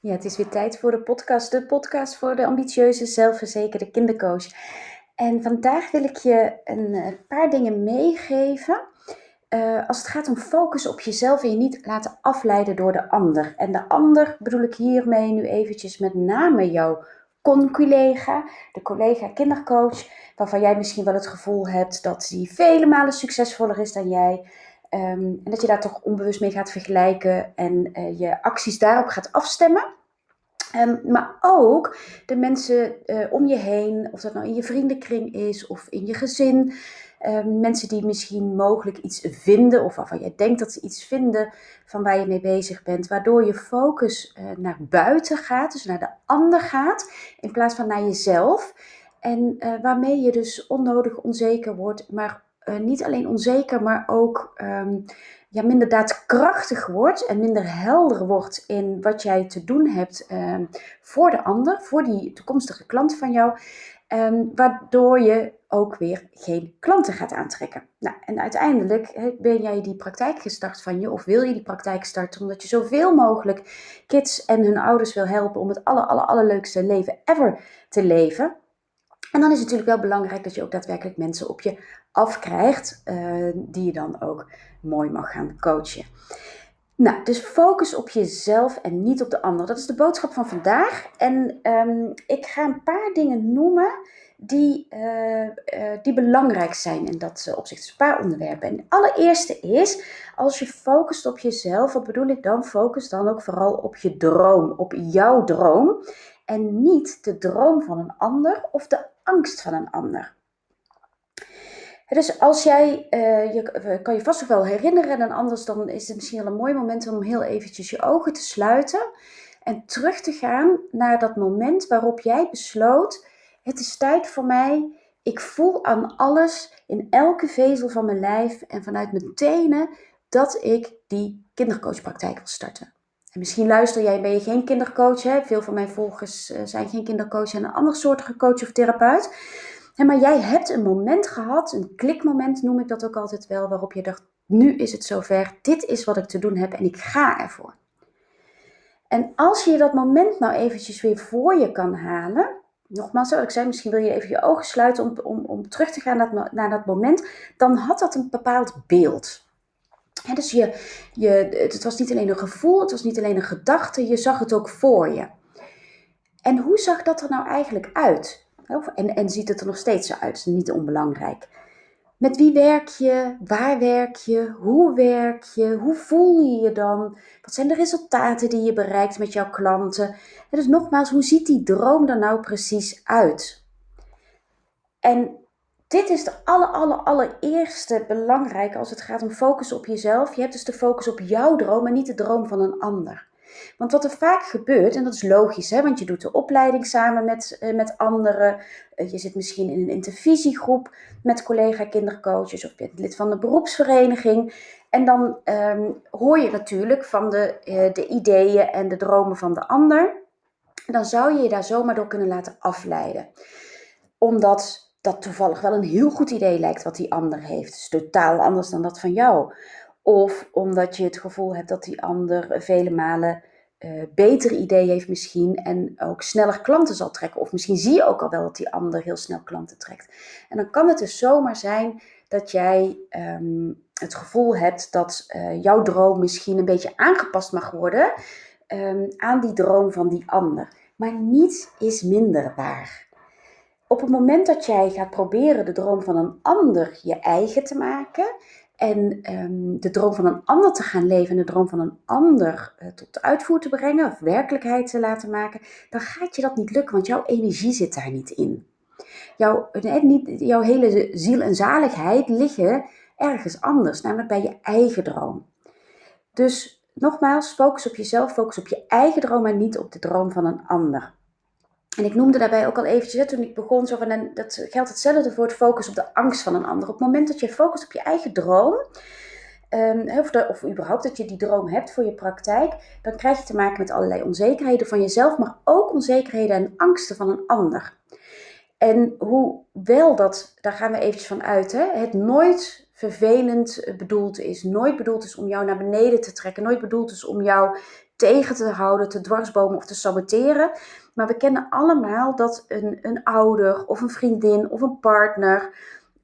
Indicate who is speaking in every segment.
Speaker 1: Ja, het is weer tijd voor de podcast. De podcast voor de ambitieuze, zelfverzekerde kindercoach. En vandaag wil ik je een eh, paar dingen meegeven. Uh, als het gaat om focus op jezelf en je niet laten afleiden door de ander. En de ander bedoel ik hiermee nu eventjes met name jouw con-collega, de collega kindercoach, waarvan jij misschien wel het gevoel hebt dat die vele malen succesvoller is dan jij. Ehm, en dat je daar toch onbewust mee gaat vergelijken en uh, je acties daarop gaat afstemmen. Um, maar ook de mensen uh, om je heen, of dat nou in je vriendenkring is of in je gezin. Um, mensen die misschien mogelijk iets vinden of waarvan jij denkt dat ze iets vinden van waar je mee bezig bent. Waardoor je focus uh, naar buiten gaat, dus naar de ander gaat, in plaats van naar jezelf. En waarmee je dus onnodig onzeker wordt, maar uh, niet alleen onzeker, maar ook um, ja, minder daadkrachtig wordt en minder helder wordt in wat jij te doen hebt um, voor de ander, voor die toekomstige klant van jou. Um, waardoor je ook weer geen klanten gaat aantrekken. Nou, en uiteindelijk ben jij die praktijk gestart van je, of wil je die praktijk starten, omdat je zoveel mogelijk kids en hun ouders wil helpen om het aller, aller, allerleukste leven ever te leven. En dan is het natuurlijk wel belangrijk dat je ook daadwerkelijk mensen op je afkrijgt, uh, die je dan ook mooi mag gaan coachen. Nou, dus focus op jezelf en niet op de ander. Dat is de boodschap van vandaag. En um, ik ga een paar dingen noemen die, uh, uh, die belangrijk zijn in dat opzicht. Dus een paar onderwerpen. En het allereerste is, als je focust op jezelf, wat bedoel ik dan? Focus dan ook vooral op je droom, op jouw droom. En niet de droom van een ander of de angst van een ander. Dus als jij, uh, je kan je vast nog wel herinneren en anders dan is het misschien wel een mooi moment om heel eventjes je ogen te sluiten en terug te gaan naar dat moment waarop jij besloot, het is tijd voor mij, ik voel aan alles, in elke vezel van mijn lijf en vanuit mijn tenen, dat ik die kindercoachpraktijk wil starten. En misschien luister jij, ben je geen kindercoach, hè? veel van mijn volgers uh, zijn geen kindercoach en een ander soortige coach of therapeut. Maar jij hebt een moment gehad, een klikmoment noem ik dat ook altijd wel, waarop je dacht, nu is het zover, dit is wat ik te doen heb en ik ga ervoor. En als je dat moment nou eventjes weer voor je kan halen, nogmaals, zoals ik zei, misschien wil je even je ogen sluiten om, om, om terug te gaan naar, naar dat moment, dan had dat een bepaald beeld. Dus je, je, het was niet alleen een gevoel, het was niet alleen een gedachte, je zag het ook voor je. En hoe zag dat er nou eigenlijk uit? En, en ziet het er nog steeds zo uit, niet onbelangrijk. Met wie werk je? Waar werk je? Hoe werk je? Hoe voel je je dan? Wat zijn de resultaten die je bereikt met jouw klanten? En dus nogmaals, hoe ziet die droom er nou precies uit? En dit is de aller, aller, allereerste belangrijke als het gaat om focus op jezelf. Je hebt dus de focus op jouw droom en niet de droom van een ander. Want wat er vaak gebeurt, en dat is logisch, hè, want je doet de opleiding samen met, uh, met anderen. Uh, je zit misschien in een intervisiegroep met collega kindercoaches of bent lid van de beroepsvereniging. En dan um, hoor je natuurlijk van de, uh, de ideeën en de dromen van de ander. Dan zou je je daar zomaar door kunnen laten afleiden. Omdat dat toevallig wel een heel goed idee lijkt wat die ander heeft. Het is totaal anders dan dat van jou. Of omdat je het gevoel hebt dat die ander vele malen uh, betere idee heeft misschien en ook sneller klanten zal trekken. Of misschien zie je ook al wel dat die ander heel snel klanten trekt. En dan kan het dus zomaar zijn dat jij um, het gevoel hebt dat uh, jouw droom misschien een beetje aangepast mag worden um, aan die droom van die ander. Maar niets is minder waar. Op het moment dat jij gaat proberen de droom van een ander je eigen te maken, en um, de droom van een ander te gaan leven en de droom van een ander uh, tot uitvoer te brengen of werkelijkheid te laten maken, dan gaat je dat niet lukken, want jouw energie zit daar niet in. Jouw, nee, niet, jouw hele ziel en zaligheid liggen ergens anders, namelijk bij je eigen droom. Dus nogmaals, focus op jezelf, focus op je eigen droom en niet op de droom van een ander. En ik noemde daarbij ook al eventjes, toen ik begon, zo van, dat geldt hetzelfde voor het focus op de angst van een ander. Op het moment dat je focust op je eigen droom, um, of, of überhaupt dat je die droom hebt voor je praktijk, dan krijg je te maken met allerlei onzekerheden van jezelf, maar ook onzekerheden en angsten van een ander. En hoewel dat, daar gaan we eventjes van uit, hè, het nooit vervelend bedoeld is, nooit bedoeld is om jou naar beneden te trekken, nooit bedoeld is om jou tegen te houden, te dwarsbomen of te saboteren. Maar we kennen allemaal dat een, een ouder of een vriendin of een partner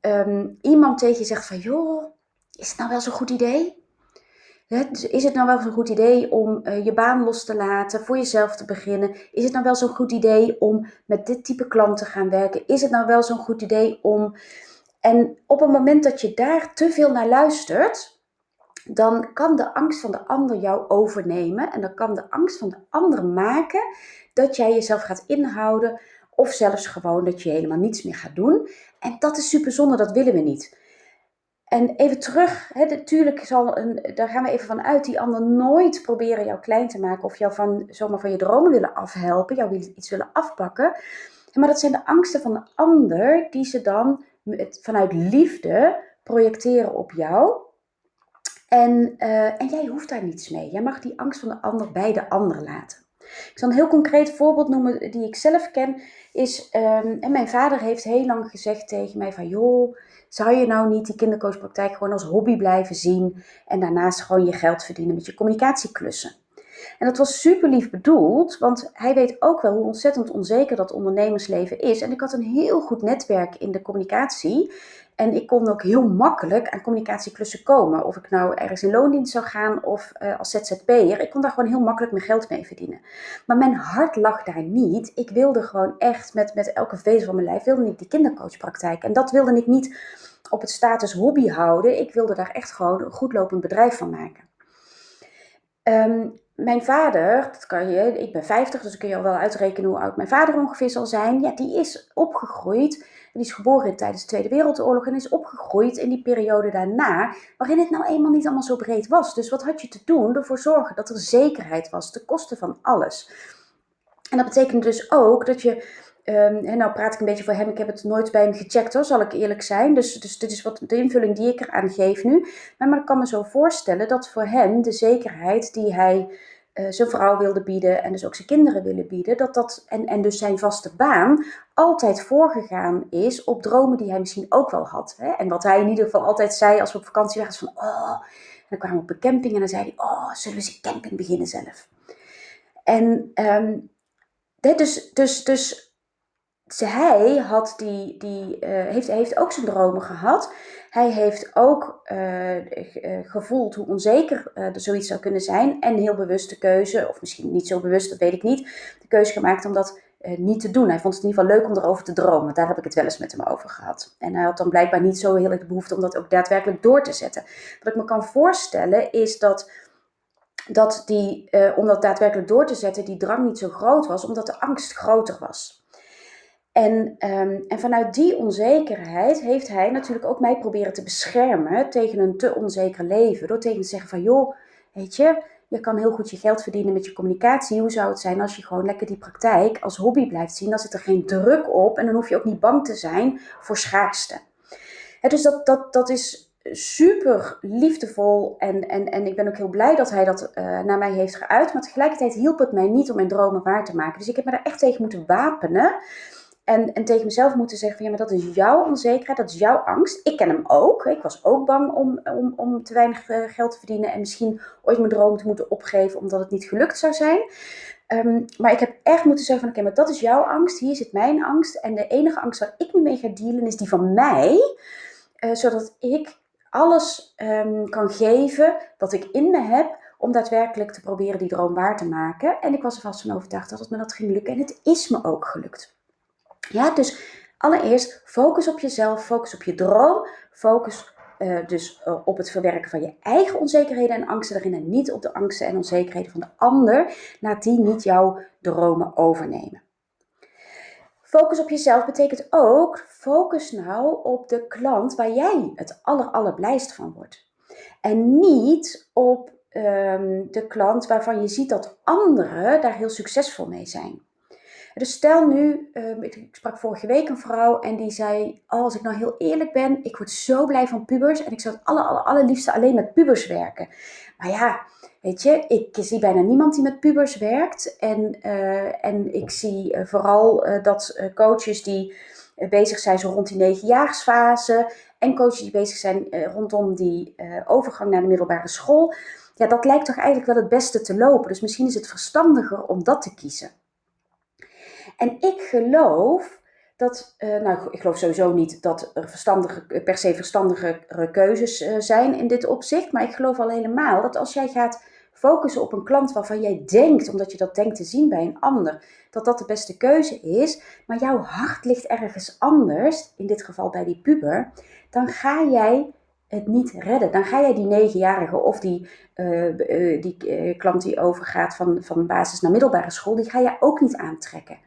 Speaker 1: ehm, iemand tegen je zegt van joh, is het nou wel zo'n goed idee? Dus is het nou wel zo'n goed idee om eh, je baan los te laten, voor jezelf te beginnen? Is het nou wel zo'n goed idee om met dit type klant te gaan werken? Is het nou wel zo'n goed idee om. En op het moment dat je daar te veel naar luistert, dan kan de angst van de ander jou overnemen. En dan kan de angst van de ander maken dat jij jezelf gaat inhouden. Of zelfs gewoon dat je helemaal niets meer gaat doen. En dat is super zonde, dat willen we niet. En even terug, hè, natuurlijk zal een, daar gaan we even van uit, die ander nooit proberen jou klein te maken of jou van, zomaar van je dromen willen afhelpen, jou iets willen afpakken. Maar dat zijn de angsten van de ander die ze dan vanuit liefde projecteren op jou. En, uh, en jij hoeft daar niets mee. Jij mag die angst van de ander bij de ander laten. Ik zal een heel concreet voorbeeld noemen die ik zelf ken. Is, um, en mijn vader heeft heel lang gezegd tegen mij van joh, zou je nou niet die kindercoachpraktijk gewoon als hobby blijven zien en daarnaast gewoon je geld verdienen met je communicatieklussen? En dat was super lief bedoeld, want hij weet ook wel hoe ontzettend onzeker dat ondernemersleven is. En ik had een heel goed netwerk in de communicatie. En ik kon ook heel makkelijk aan communicatieklussen komen. Of ik nou ergens in loondienst zou gaan of uh, als ZZP'er. Ik kon daar gewoon heel makkelijk mijn geld mee verdienen. Maar mijn hart lag daar niet. Ik wilde gewoon echt met, met elke vezel van mijn lijf, wilde ik die kindercoachpraktijk. En dat wilde ik niet op het status hobby houden. Ik wilde daar echt gewoon een goed lopend bedrijf van maken. Ehm, mijn vader, dat kan je, ik ben 50, dus dan kun je al wel uitrekenen hoe oud mijn vader ongeveer zal zijn. Ja, die is opgegroeid. Die is geboren tijdens de Tweede Wereldoorlog en is opgegroeid in die periode daarna, waarin het nou eenmaal niet allemaal zo breed was. Dus wat had je te doen? Ervoor zorgen dat er zekerheid was, ten koste van alles. En dat betekent dus ook dat je Um, en nou praat ik een beetje voor hem. Ik heb het nooit bij hem gecheckt hoor, zal ik eerlijk zijn. Dus, dus dit is wat de invulling die ik eraan geef nu. Maar, maar ik kan me zo voorstellen dat voor hem de zekerheid die hij uh, zijn vrouw wilde bieden en dus ook zijn kinderen willen bieden, dat dat, en, en dus zijn vaste baan, altijd voorgegaan is op dromen die hij misschien ook wel had. Hè? En wat hij in ieder geval altijd zei als we op vakantie waren, van, oh, dan kwamen we op een camping en dan zei hij, oh, zullen we eens een camping beginnen zelf? En um, dus, dus, dus hij had die, die, uh, heeft, heeft ook zijn dromen gehad. Hij heeft ook uh, gevoeld hoe onzeker uh, er zoiets zou kunnen zijn. En heel bewust de keuze, of misschien niet zo bewust, dat weet ik niet, de keuze gemaakt om dat niet te doen. Hij vond het in ieder geval leuk om erover te dromen. Daar heb ik het wel eens met hem over gehad. En hij had dan blijkbaar niet zo heel erg de behoefte om dat ook daadwerkelijk door te zetten. Wat ik me kan voorstellen is dat dat die, om dat daadwerkelijk door te zetten, die drang niet zo groot was, omdat de angst groter was. En, um, en vanuit die onzekerheid heeft hij natuurlijk ook mij proberen te beschermen tegen een te onzeker leven. Door tegen te zeggen van joh, weet je, je kan heel goed je geld verdienen met je communicatie. Hoe zou het zijn als je gewoon lekker die praktijk als hobby blijft zien? Dan zit er geen druk op en dan hoef je ook niet bang te zijn voor schaarste. dus dat, dat, dat is super liefdevol en, en, en ik ben ook heel blij dat hij dat uh, naar mij heeft geuit. Maar tegelijkertijd hielp het mij niet om mijn dromen waar te maken. Dus ik heb me daar echt tegen moeten wapenen. En, en tegen mezelf moeten zeggen van ja, maar dat is jouw onzekerheid, dat is jouw angst. Ik ken hem ook. Ik was ook bang om, om, om te weinig eh, geld te verdienen en misschien ooit mijn droom te moeten opgeven omdat het niet gelukt zou zijn. Um, maar ik heb echt moeten zeggen van oké, maar dat is jouw angst, hier zit mijn angst. En de enige angst waar ik nu mee ga dealen is die van mij. Uh, zodat ik alles um, kan geven wat ik in me heb om daadwerkelijk te proberen die droom waar te maken. En ik was er vast van overtuigd dat het me dat ging lukken. En het is me ook gelukt. Ja, dus allereerst focus op jezelf, focus op je droom, focus uh, dus uh, op het verwerken van je eigen onzekerheden en angsten erin en niet op de angsten en onzekerheden van de ander. Laat die niet jouw dromen overnemen. Focus op jezelf betekent ook, focus nou op de klant waar jij het aller, allerblijst van wordt. En niet op um, de klant waarvan je ziet dat anderen daar heel succesvol mee zijn. Dus stel nu, ehm, ik sprak vorige week een vrouw en die zei, oh, als ik nou heel eerlijk ben, ik word zo blij van pubers en ik zou het aller, aller, allerliefste alleen met pubers werken. Maar ja, weet je, ik zie bijna niemand die met pubers werkt en, uh, en ik zie uh, vooral uh, dat coaches die bezig zijn zo rond die negenjaarsfase en coaches die bezig zijn rondom die overgang naar de middelbare school, Ja, dat lijkt toch eigenlijk wel het beste te lopen. Dus misschien is het verstandiger om dat te kiezen. En ik geloof dat, uh, nou, ik geloof sowieso niet dat er verstandige, per se verstandige keuzes uh, zijn in dit opzicht. Maar ik geloof al helemaal dat als jij gaat focussen op een klant waarvan jij denkt, omdat je dat denkt te zien bij een ander, dat dat de beste keuze is, maar jouw hart ligt ergens anders, in dit geval bij die puber, dan ga jij het niet redden. Dan ga jij die negenjarige of die, uh, die klant die overgaat van, van basis naar middelbare school, die ga je ook niet aantrekken.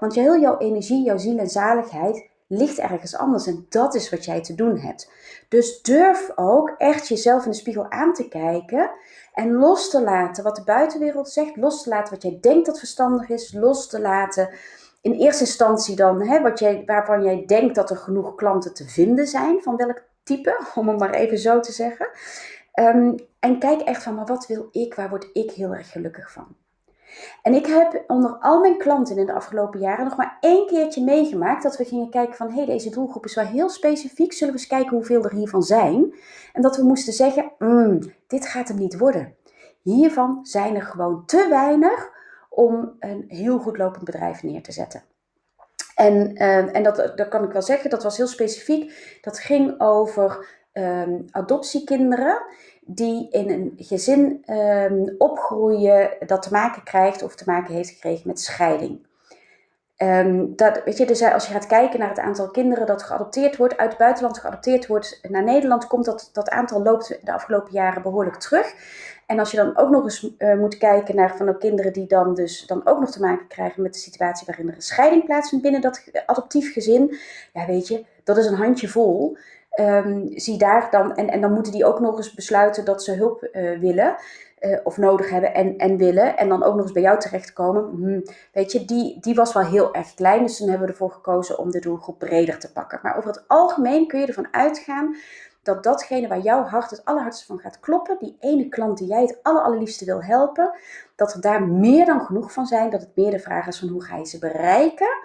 Speaker 1: Want heel jouw energie, jouw ziel en zaligheid ligt ergens anders. En dat is wat jij te doen hebt. Dus durf ook echt jezelf in de spiegel aan te kijken. En los te laten wat de buitenwereld zegt. Los te laten wat jij denkt dat verstandig is. Los te laten in eerste instantie dan hè, wat jij, waarvan jij denkt dat er genoeg klanten te vinden zijn. Van welk type, om het maar even zo te zeggen. Ehm, en kijk echt van, maar wat wil ik? Waar word ik heel erg gelukkig van? En ik heb onder al mijn klanten in de afgelopen jaren nog maar één keertje meegemaakt dat we gingen kijken van hé, hey, deze doelgroep is wel heel specifiek, zullen we eens kijken hoeveel er hiervan zijn? En dat we moesten zeggen, mm, dit gaat hem niet worden. Hiervan zijn er gewoon te weinig om een heel goed lopend bedrijf neer te zetten. En, uh, en dat, kan ik wel zeggen, dat was heel specifiek. Dat ging over um, adoptiekinderen die in een gezin um, opgroeien dat te maken krijgt of te maken heeft gekregen met scheiding. Um, dat, weet je, dus als je gaat kijken naar het aantal kinderen dat geadopteerd wordt, uit het buitenland geadopteerd wordt naar Nederland, komt dat, dat aantal loopt de afgelopen jaren behoorlijk terug. En als je dan ook nog eens uh, moet kijken naar van de kinderen die dan dus dan ook nog te maken krijgen met de situatie waarin er een scheiding plaatsvindt binnen dat adoptief gezin, ja weet je, dat is een handje vol. Um, zie daar dan, en, en dan moeten die ook nog eens besluiten dat ze hulp uh, willen. Uh, of nodig hebben en, en willen. En dan ook nog eens bij jou terechtkomen. Hm, weet je, die, die was wel heel erg klein. Dus dan hebben we ervoor gekozen om de doelgroep breder te pakken. Maar over het algemeen kun je ervan uitgaan dat datgene waar jouw hart het allerhardste van gaat kloppen, die ene klant die jij het aller, allerliefste wil helpen, dat er daar meer dan genoeg van zijn. Dat het meer de vraag is van hoe ga je ze bereiken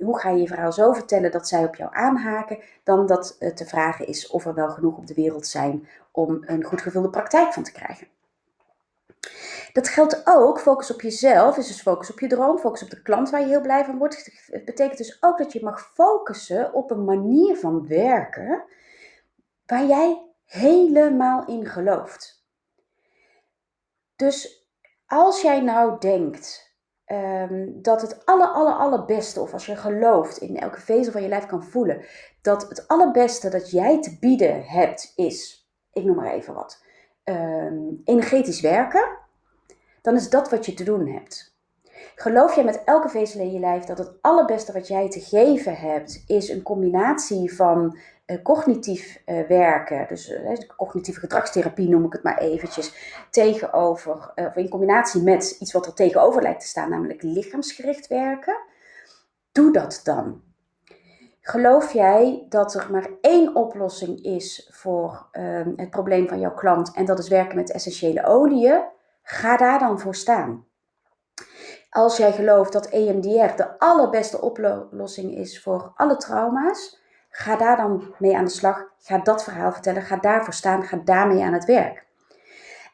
Speaker 1: hoe ga je je verhaal zo vertellen dat zij op jou aanhaken, dan dat het de vraag is of er wel genoeg op de wereld zijn om een goed gevulde praktijk van te krijgen. Dat geldt ook, focus op jezelf, is dus focus op je droom, focus op de klant waar je heel blij van wordt. Het betekent dus ook dat je mag focussen op een manier van werken waar jij helemaal in gelooft. Dus als jij nou denkt, Ehm, dat het aller, aller, allerbeste, of als je gelooft in elke vezel van je lijf kan voelen, dat het allerbeste dat jij te bieden hebt is, ik noem maar even wat, ehm, energetisch werken, dan is dat wat je te doen hebt. Geloof jij met elke vezel in je lijf dat het allerbeste wat jij te geven hebt, is een combinatie van cognitief uh, werken, dus uh, cognitieve gedragstherapie noem ik het maar eventjes, tegenover, of in combinatie met iets wat er tegenover lijkt te staan, namelijk lichaamsgericht werken, doe dat dan. Geloof jij dat er maar één oplossing is voor ehm, het probleem van jouw klant en dat is werken met essentiële oliën? Ga daar dan voor staan. Als jij gelooft dat EMDR de allerbeste oplossing is voor alle trauma's, ga daar dan mee aan de slag. Ga dat verhaal vertellen. Ga daarvoor staan. Ga daarmee aan het werk.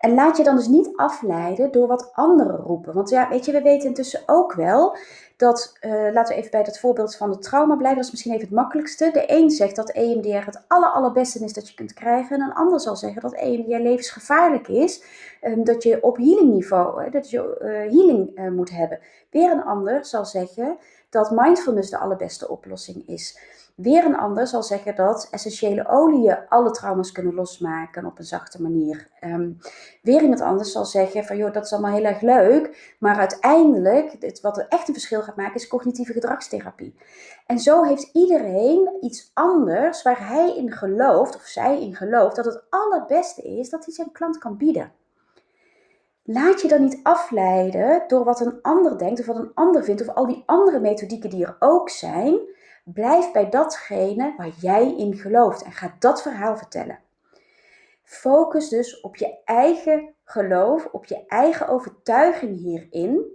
Speaker 1: En laat je dan dus niet afleiden door wat anderen roepen. Want ja, weet je, we weten intussen ook wel dat, uh, laten we even bij dat voorbeeld van het trauma blijven, dat is misschien even het makkelijkste. De een zegt dat EMDR het aller, allerbeste is dat je kunt krijgen. En een ander zal zeggen dat EMDR levensgevaarlijk is. Um, dat je op healing niveau, dat je uh, healing uh, moet hebben. Weer een ander zal zeggen dat mindfulness de allerbeste oplossing is. Weer een ander zal zeggen dat essentiële oliën alle trauma's kunnen losmaken op een zachte manier. Um, weer iemand anders zal zeggen van joh, dat is allemaal heel erg leuk, maar uiteindelijk, dit, wat er echt een verschil gaat maken, is cognitieve gedragstherapie. En zo heeft iedereen iets anders waar hij in gelooft, of zij in gelooft, dat het allerbeste is dat hij zijn klant kan bieden. Laat je dan niet afleiden door wat een ander denkt of wat een ander vindt of al die andere methodieken die er ook zijn. Blijf bij datgene waar jij in gelooft en ga dat verhaal vertellen. Focus dus op je eigen geloof, op je eigen overtuiging hierin.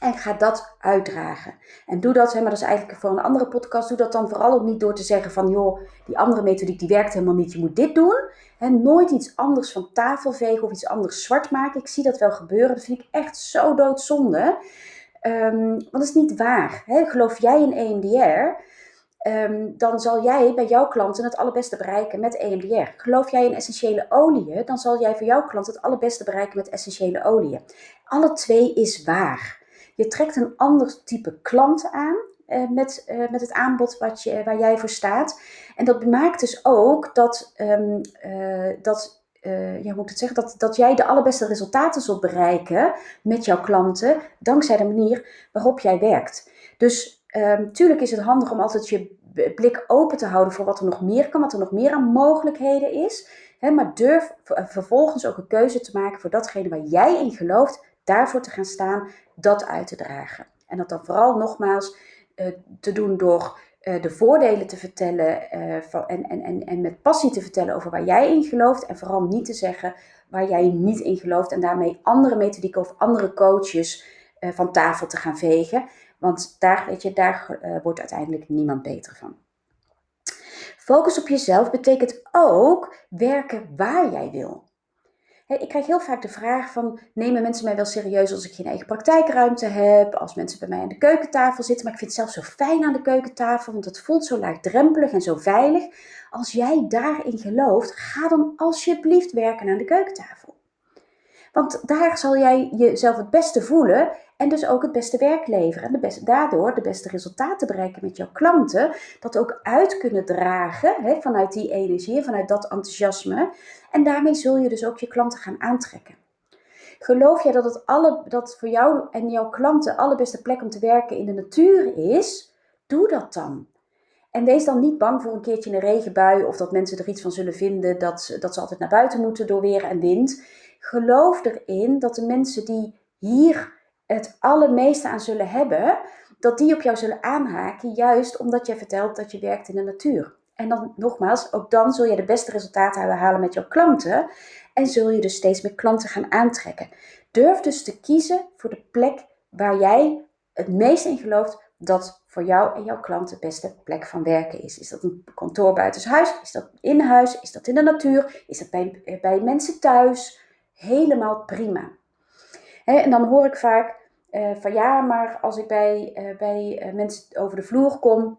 Speaker 1: En ga dat uitdragen. En doe dat, maar dat is eigenlijk voor een andere podcast. Doe dat dan vooral ook niet door te zeggen van, joh, die andere methodiek die werkt helemaal niet. Je moet dit doen. Hè, nooit iets anders van tafel vegen of iets anders zwart maken. Ik zie dat wel gebeuren. Dat vind ik echt zo doodzonde. Um, want dat is niet waar. Hè. Geloof jij in EMDR, um, dan zal jij bij jouw klanten het allerbeste bereiken met EMDR. Geloof jij in essentiële oliën, dan zal jij voor jouw klant het allerbeste bereiken met essentiële oliën. Alle twee is waar. Je trekt een ander type klanten aan uh, met, uh, met het aanbod wat je, waar jij voor staat. En dat maakt dus ook dat, um, dat ja, moet ik het zeggen, dat, dat jij de allerbeste resultaten zult bereiken met jouw klanten, dankzij de manier waarop jij werkt. Dus um, tuurlijk is het handig om altijd je blik open te houden voor wat er nog meer kan, wat er nog meer aan mogelijkheden is. Hè, maar durf vervolgens ook een keuze te maken voor datgene waar jij in gelooft, daarvoor te gaan staan, dat uit te dragen. En dat dan vooral nogmaals uh, te doen door uh, de voordelen te vertellen uh, van, en, en, en, en met passie te vertellen over waar jij in gelooft. En vooral niet te zeggen waar jij niet in gelooft. En daarmee andere methodieken of andere coaches van tafel te gaan vegen. Want daar, weet je, daar wordt uiteindelijk niemand beter van. Focus op jezelf betekent ook werken waar jij wil ik krijg heel vaak de vraag van, nemen mensen mij wel serieus als ik geen eigen praktijkruimte heb, als mensen bij mij aan de keukentafel zitten, maar ik vind het zelf zo fijn aan de keukentafel, want het voelt zo laagdrempelig en zo veilig. Als jij daarin gelooft, ga dan alsjeblieft werken aan de keukentafel. Want daar zal jij jezelf het beste voelen en dus ook het beste werk leveren. En de daardoor de beste resultaten bereiken met jouw klanten. Dat ook uit kunnen dragen hè, vanuit die energie, vanuit dat enthousiasme. En daarmee zul je dus ook je klanten gaan aantrekken. Geloof jij dat, het alle, dat voor jou en jouw klanten de allerbeste plek om te werken in de natuur is? Doe dat dan. En wees dan niet bang voor een keertje een regenbui of dat mensen er iets van zullen vinden dat, dat ze altijd naar buiten moeten door weer en wind. Geloof erin dat de mensen die hier het allermeeste aan zullen hebben, dat die op jou zullen aanhaken, juist omdat jij vertelt dat je werkt in de natuur. En dan nogmaals, ook dan zul je de beste resultaten halen met jouw klanten en zul je dus steeds meer klanten gaan aantrekken. Durf dus te kiezen voor de plek waar jij het meest in gelooft dat voor jou en jouw klant de beste plek van werken is. Is dat een kantoor buitenshuis? Is dat in huis? Is dat in de natuur? Is dat bij, bij mensen thuis? Helemaal prima. en dan hoor ik vaak uh, van ja, maar als ik bij, uh, bij uh, mensen over de vloer kom,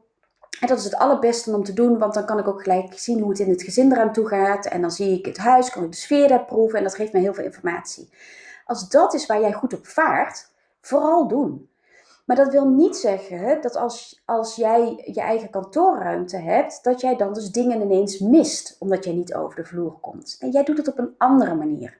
Speaker 1: en dat is het allerbeste om te doen, want dan kan ik ook gelijk zien hoe het in het gezin eraan toe gaat. En dan zie ik het huis, kan ik de sfeer daar proeven en dat geeft me heel veel informatie. Als dat is waar jij goed op vaart, vooral doen. Maar dat wil niet zeggen dat als, als jij je eigen kantoorruimte hebt, dat jij dan dus dingen ineens mist, omdat jij niet over de vloer komt. En jij doet het op een andere manier.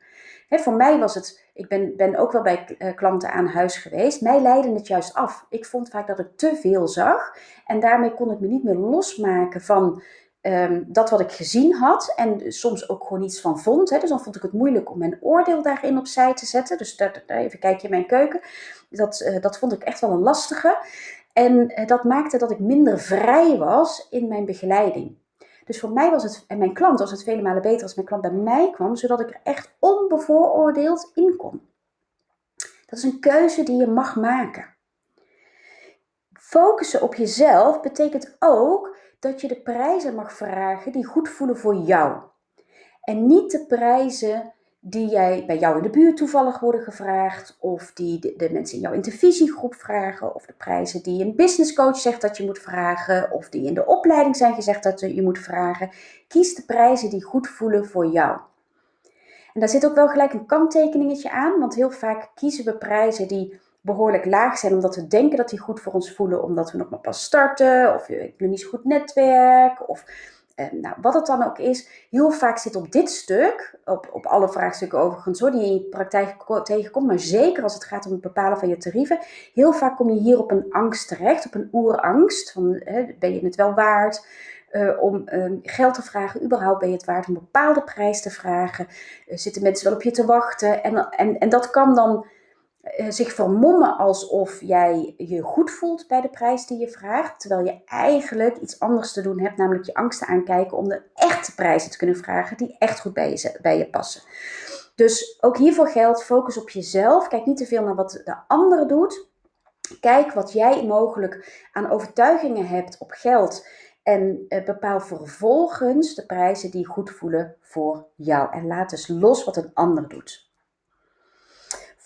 Speaker 1: Voor mij was het, ik ben, ben ook wel bij uh, klanten aan huis geweest, mij leidde het juist af. Ik vond vaak dat ik te veel zag en daarmee kon ik me niet meer losmaken van um, dat wat ik gezien had en soms ook gewoon iets van vond. Dus dan vond ik het moeilijk om mijn oordeel daarin opzij te zetten. Dus daar, even kijken in mijn keuken. Dat, uh, dat vond ik echt wel een lastige. En uh, dat maakte dat ik minder vrij was in mijn begeleiding. Dus voor mij was het, en mijn klant was het vele malen beter als mijn klant bij mij kwam, zodat ik er echt onbevooroordeeld in kon. Dat is een keuze die je mag maken. Focussen op jezelf betekent ook dat je de prijzen mag vragen die goed voelen voor jou. En niet de prijzen die jij bij jou in de buurt toevallig worden gevraagd, of die de, mensen in jouw intervisiegroep vragen, of de prijzen die een businesscoach zegt dat je moet vragen, of die in de opleiding zijn gezegd dat je moet vragen. Kies de prijzen die goed voelen voor jou. En daar zit ook wel gelijk een kanttekeningetje aan, want heel vaak kiezen we prijzen die behoorlijk laag zijn, omdat we denken dat die goed voor ons voelen, omdat we nog maar pas starten, of ik heb niet zo goed netwerk, of nou, wat het dan ook is. Heel vaak zit op dit stuk, op, op alle vraagstukken overigens hoor, die je in je praktijk tegenkomt, maar zeker als het gaat om het bepalen van je tarieven, heel vaak kom je hier op een angst terecht, op een oerangst, van ben je het wel waard? Uh, om uh, geld te vragen. Überhaupt ben je het waard om een bepaalde prijs te vragen. Uh, zitten mensen wel op je te wachten? En, en, en dat kan dan eh, zich vermommen alsof jij je goed voelt bij de prijs die je vraagt, terwijl je eigenlijk iets anders te doen hebt, namelijk je angsten aankijken om de echte prijzen te kunnen vragen die echt goed bij je, bij je passen. Dus ook hiervoor geldt, focus op jezelf. Kijk niet te veel naar wat de andere doet. Kijk wat jij mogelijk aan overtuigingen hebt op geld. En uh, bepaal vervolgens de prijzen die goed voelen voor jou. En laat dus los wat een ander doet.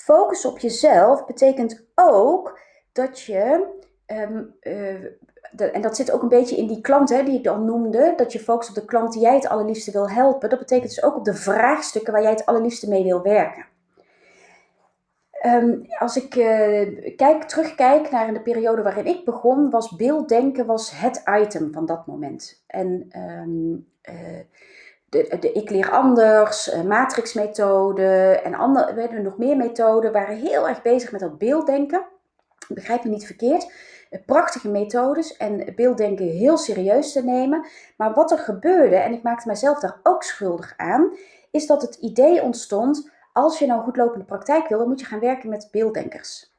Speaker 1: Focus op jezelf betekent ook dat je, ehm, eh, en dat zit ook een beetje in die klant hè, die ik al noemde, dat je focust op de klant die jij het allerliefste wil helpen. Dat betekent dus ook op de vraagstukken waar jij het allerliefste mee wil werken. Um, als ik uh, kijk, terugkijk naar de periode waarin ik begon, was beelddenken was het item van dat moment. En um, uh, de, Ik leer anders, uh, matrixmethode en andere, we nog meer methoden, waren heel erg bezig met dat beelddenken. Begrijp me niet verkeerd. Prachtige methodes en beelddenken heel serieus te nemen. Maar wat er gebeurde, en ik maakte mezelf daar ook schuldig aan, is dat het idee ontstond als je nou goedlopende praktijk wil, dan moet je gaan werken met beelddenkers.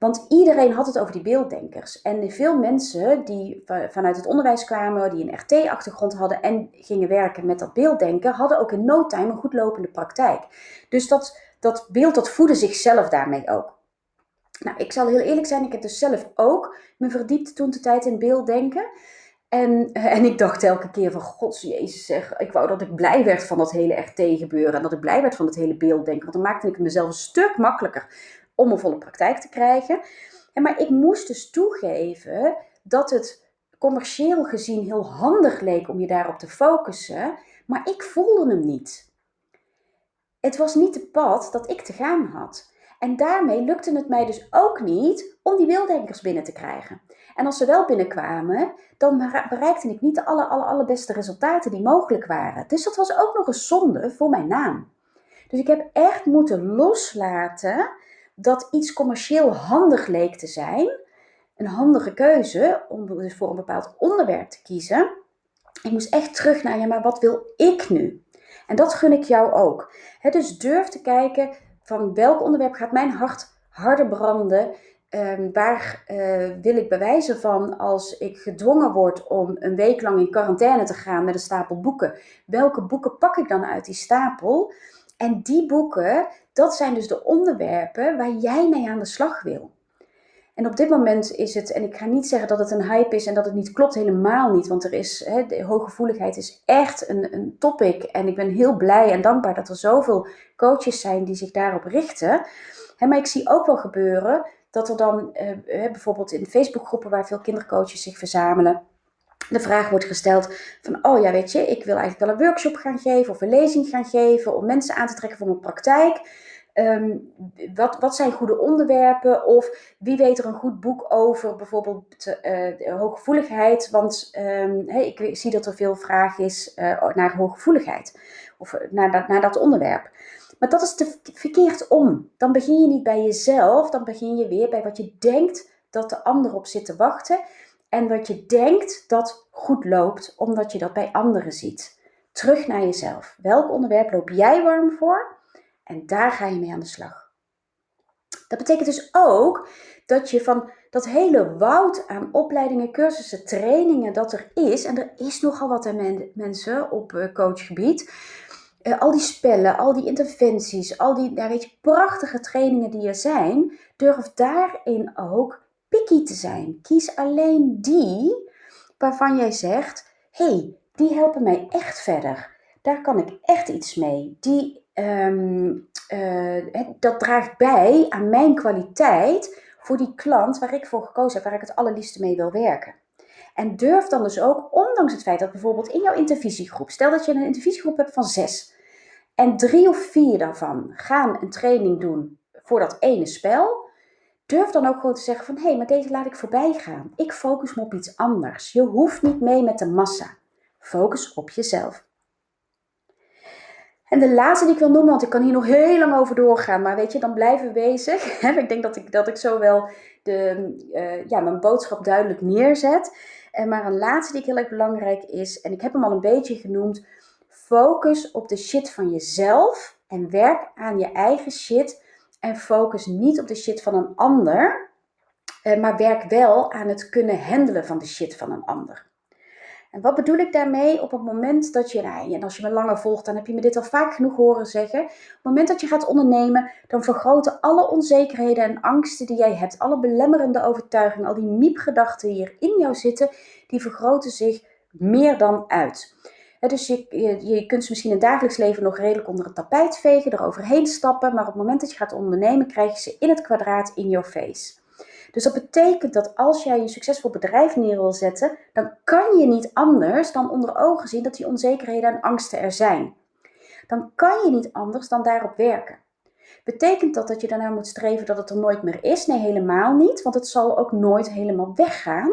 Speaker 1: Want iedereen had het over die beelddenkers. En veel mensen die vanuit het onderwijs kwamen, die een RT-achtergrond hadden en gingen werken met dat beelddenken, hadden ook in no time een goedlopende praktijk. Dus dat, dat beeld, dat voedde zichzelf daarmee ook. Nou, ik zal heel eerlijk zijn, ik heb dus zelf ook me verdiept toen de tijd in beelddenken. En, eh, en ik dacht elke keer van, god jezus zeg, ik wou dat ik blij werd van dat hele RT gebeuren. En dat ik blij werd van het hele beelddenken. Want dan maakte ik mezelf een stuk makkelijker om een volle praktijk te krijgen. En, maar ik moest dus toegeven dat het commercieel gezien heel handig leek om je daarop te focussen. Maar ik voelde hem niet. Het was niet het pad dat ik te gaan had. En daarmee lukte het mij dus ook niet om die beelddenkers binnen te krijgen. En als ze wel binnenkwamen, dan bereikte ik niet de aller, aller, allerbeste resultaten die mogelijk waren. Dus dat was ook nog een zonde voor mijn naam. Dus ik heb echt moeten loslaten dat iets commercieel handig leek te zijn. Een handige keuze om dus voor een bepaald onderwerp te kiezen. Ik moest echt terug naar, ja, maar wat wil ik nu? En dat gun ik jou ook. dus durf te kijken van welk onderwerp gaat mijn hart harder branden. Um, waar uh, wil ik bewijzen van als ik gedwongen word om een week lang in quarantaine te gaan met een stapel boeken? Welke boeken pak ik dan uit die stapel? En die boeken, dat zijn dus de onderwerpen waar jij mee aan de slag wil. En op dit moment is het, en ik ga niet zeggen dat het een hype is en dat het niet klopt, helemaal niet. Want er is, hè, de hooggevoeligheid is echt een, een topic. En ik ben heel blij en dankbaar dat er zoveel coaches zijn die zich daarop richten. Maar ik zie ook wel gebeuren dat er dan eh, bijvoorbeeld in Facebookgroepen waar veel kindercoaches zich verzamelen, de vraag wordt gesteld van, oh ja, weet je, ik wil eigenlijk wel een workshop gaan geven of een lezing gaan geven om mensen aan te trekken voor mijn praktijk. Ehm, wat, wat zijn goede onderwerpen? Of wie weet er een goed boek over bijvoorbeeld uh, hooggevoeligheid? Want um, ik zie dat er veel vraag is uh, naar hooggevoeligheid of naar naar dat onderwerp. Maar dat is te verkeerd om. Dan begin je niet bij jezelf, dan begin je weer bij wat je denkt dat de ander op zit te wachten. En wat je denkt dat goed loopt, omdat je dat bij anderen ziet. Terug naar jezelf. Welk onderwerp loop jij warm voor? En daar ga je mee aan de slag. Dat betekent dus ook dat je van dat hele woud aan opleidingen, cursussen, trainingen dat er is, en er is nogal wat aan mensen op eh, coachgebied, uh, al die spellen, al die interventies, al die nou weet je, prachtige trainingen die er zijn, durf daarin ook picky te zijn. Kies alleen die waarvan jij zegt: hey, die helpen mij echt verder. Daar kan ik echt iets mee. Die, eh, dat draagt bij aan mijn kwaliteit voor die klant waar ik voor gekozen heb, waar ik het allerliefste mee wil werken. En durf dan dus ook, ondanks het feit dat bijvoorbeeld in jouw intervisiegroep, stel dat je een intervisiegroep hebt van zes, en drie of vier daarvan gaan een training doen voor dat ene spel, durf dan ook gewoon te zeggen van hé, hey, maar deze laat ik voorbij gaan. Ik focus me op iets anders. Je hoeft niet mee met de massa. Focus op jezelf. En de laatste die ik wil noemen, want ik kan hier nog heel lang over doorgaan, maar weet je, dan blijven we bezig. ik denk dat ik, dat ik zo wel de, uh, ja, mijn boodschap duidelijk neerzet. En maar een laatste die heel erg belangrijk is, en ik heb hem al een beetje genoemd, focus op de shit van jezelf en werk aan je eigen shit en focus niet op de shit van een ander, eh, maar werk wel aan het kunnen handelen van de shit van een ander. En wat bedoel ik daarmee? Op het moment dat je, nou, en als je me langer volgt, dan heb je me dit al vaak genoeg horen zeggen. Op het moment dat je gaat ondernemen, dan vergroten alle onzekerheden en angsten die jij hebt, alle belemmerende overtuigingen, al die miepgedachten die hier in jou zitten, die vergroten zich meer dan uit. dus je, je, kunt ze misschien in het dagelijks leven nog redelijk onder het tapijt vegen, eroverheen stappen, maar op het moment dat je gaat ondernemen, krijg je ze in het kwadraat in your face. Dus dat betekent dat als jij een succesvol bedrijf neer wil zetten, dan kan je niet anders dan onder ogen zien dat die onzekerheden en angsten er zijn. Dan kan je niet anders dan daarop werken. Betekent dat dat je daarna moet streven dat het er nooit meer is? Nee, helemaal niet, want het zal ook nooit helemaal weggaan.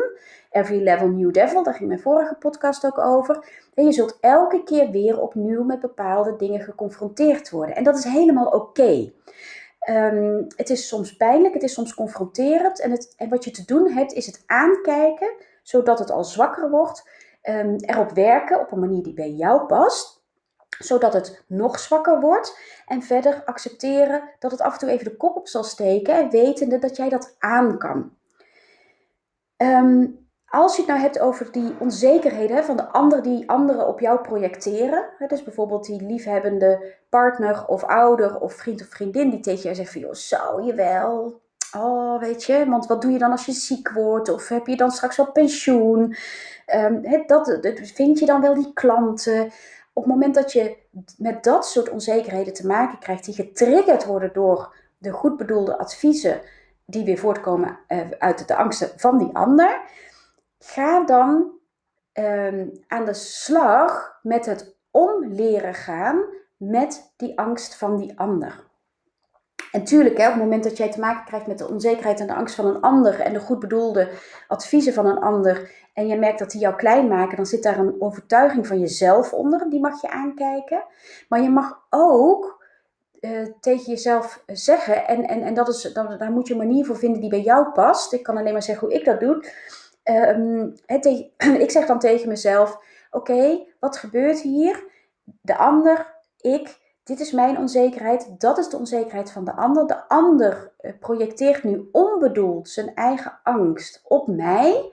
Speaker 1: Every level new devil, daar ging mijn vorige podcast ook over. En je zult elke keer weer opnieuw met bepaalde dingen geconfronteerd worden. En dat is helemaal oké. Ehm, het is soms pijnlijk, het is soms confronterend. En, het, en wat je te doen hebt, is het aankijken, zodat het al zwakker wordt. Um, erop werken op een manier die bij jou past, zodat het nog zwakker wordt. En verder accepteren dat het af en toe even de kop op zal steken. En wetende dat jij dat aan kan. Um, als je het nou hebt over die onzekerheden van de anderen die anderen op jou projecteren. Dus bijvoorbeeld die liefhebbende partner of ouder of vriend of vriendin die tegen jou zegt van joh, zou je wel? Oh, weet je, want wat doe je dan als je ziek wordt? Of heb je dan straks wel pensioen? Um, dat, vind je dan wel die klanten? Op het moment dat je met dat soort onzekerheden te maken krijgt, die getriggerd worden door de goed bedoelde adviezen, die weer voortkomen uh, uit de angsten van die ander, ga dan ehm, aan de slag met het omleren gaan met die angst van die ander. En tuurlijk, hè, op het moment dat jij te maken krijgt met de onzekerheid en de angst van een ander en de goed bedoelde adviezen van een ander, en je merkt dat die jou klein maken, dan zit daar een overtuiging van jezelf onder, die mag je aankijken. Maar je mag ook uh, tegen jezelf zeggen, en, en, en dat is, dan, daar moet je een manier voor vinden die bij jou past. Ik kan alleen maar zeggen hoe ik dat doe. Um, ik zeg dan tegen mezelf: Oké, wat gebeurt hier? De ander, ik, dit is mijn onzekerheid, dat is de onzekerheid van de ander. De ander eh, projecteert nu onbedoeld zijn eigen angst op mij.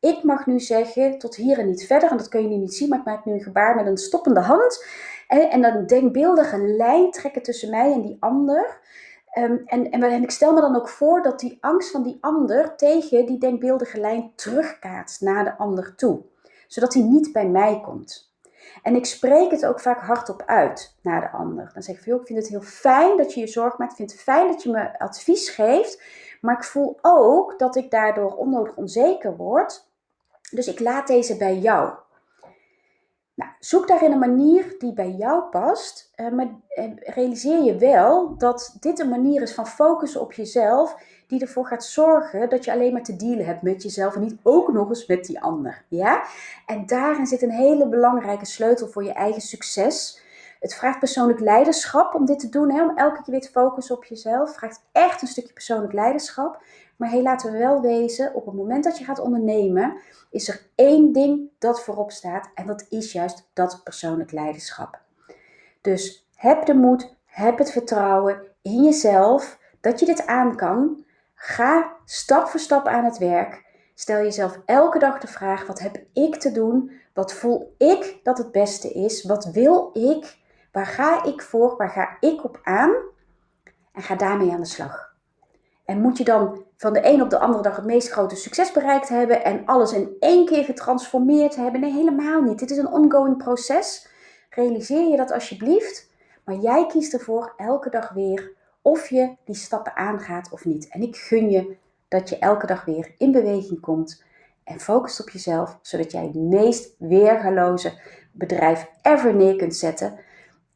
Speaker 1: Ik mag nu zeggen tot hier en niet verder, en dat kun je nu niet zien, maar ik maak nu een gebaar met een stoppende hand. En, en dan denkbeeldige lijn trekken tussen mij en die ander. Ehm, en, en, ik stel me dan ook voor dat die angst van die ander tegen die denkbeeldige lijn terugkaatst naar de ander toe. Zodat hij niet bij mij komt. En ik spreek het ook vaak hardop uit naar de ander. Dan zeg ik van, ik vind het heel fijn dat je je zorg maakt. Ik vind het fijn dat je me advies geeft. Maar ik voel ook dat ik daardoor onnodig onzeker word. Dus ik laat deze bij jou. Nou, zoek daarin een manier die bij jou past, uh, maar uh, realiseer je wel dat dit een manier is van focussen op jezelf, die ervoor gaat zorgen dat je alleen maar te dealen hebt met jezelf en niet ook nog eens met die ander. Ja? En daarin zit een hele belangrijke sleutel voor je eigen succes. Het vraagt persoonlijk leiderschap om dit te doen, hè, om elke keer weer te focussen op jezelf. Het vraagt echt een stukje persoonlijk leiderschap. Maar hey, laten we wel wezen, op het moment dat je gaat ondernemen, is er één ding dat voorop staat en dat is juist dat persoonlijk leiderschap. Dus heb de moed, heb het vertrouwen in jezelf dat je dit aan kan. Ga stap voor stap aan het werk. Stel jezelf elke dag de vraag: wat heb ik te doen? Wat voel ik dat het beste is? Wat wil ik? Waar ga ik voor? Waar ga ik op aan? En ga daarmee aan de slag. En moet je dan van de een op de andere dag het meest grote succes bereikt hebben en alles in één keer getransformeerd hebben? Nee, helemaal niet. Dit is een ongoing proces. Realiseer je dat alsjeblieft. Maar jij kiest ervoor elke dag weer of je die stappen aangaat of niet. En ik gun je dat je elke dag weer in beweging komt en focust op jezelf, zodat jij het meest weergaloze bedrijf ever neer kunt zetten.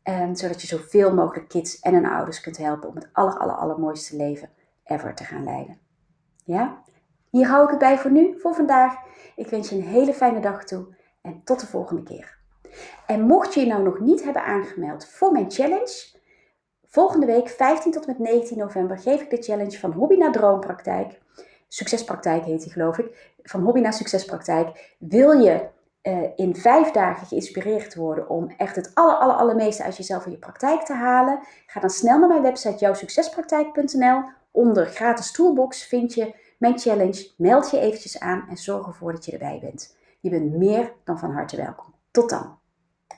Speaker 1: En zodat je zoveel mogelijk kids en hun ouders kunt helpen om het aller, aller, allermooiste leven ever te gaan leiden. Ja? Hier hou ik het bij voor nu, voor vandaag. Ik wens je een hele fijne dag toe en tot de volgende keer. En mocht je je nou nog niet hebben aangemeld voor mijn challenge, volgende week 15 tot met 19 november geef ik de challenge van hobby naar droompraktijk. Succespraktijk heet die geloof ik. Van hobby naar succespraktijk. Wil je uh, in vijf dagen geïnspireerd worden om echt het aller, allermeeste uit jezelf en je praktijk te halen? Ga dan snel naar mijn website jouwsuccespraktijk.nl. Onder gratis toolbox vind je mijn challenge. Meld je eventjes aan en zorg ervoor dat je erbij bent. Je bent meer dan van harte welkom. Tot dan.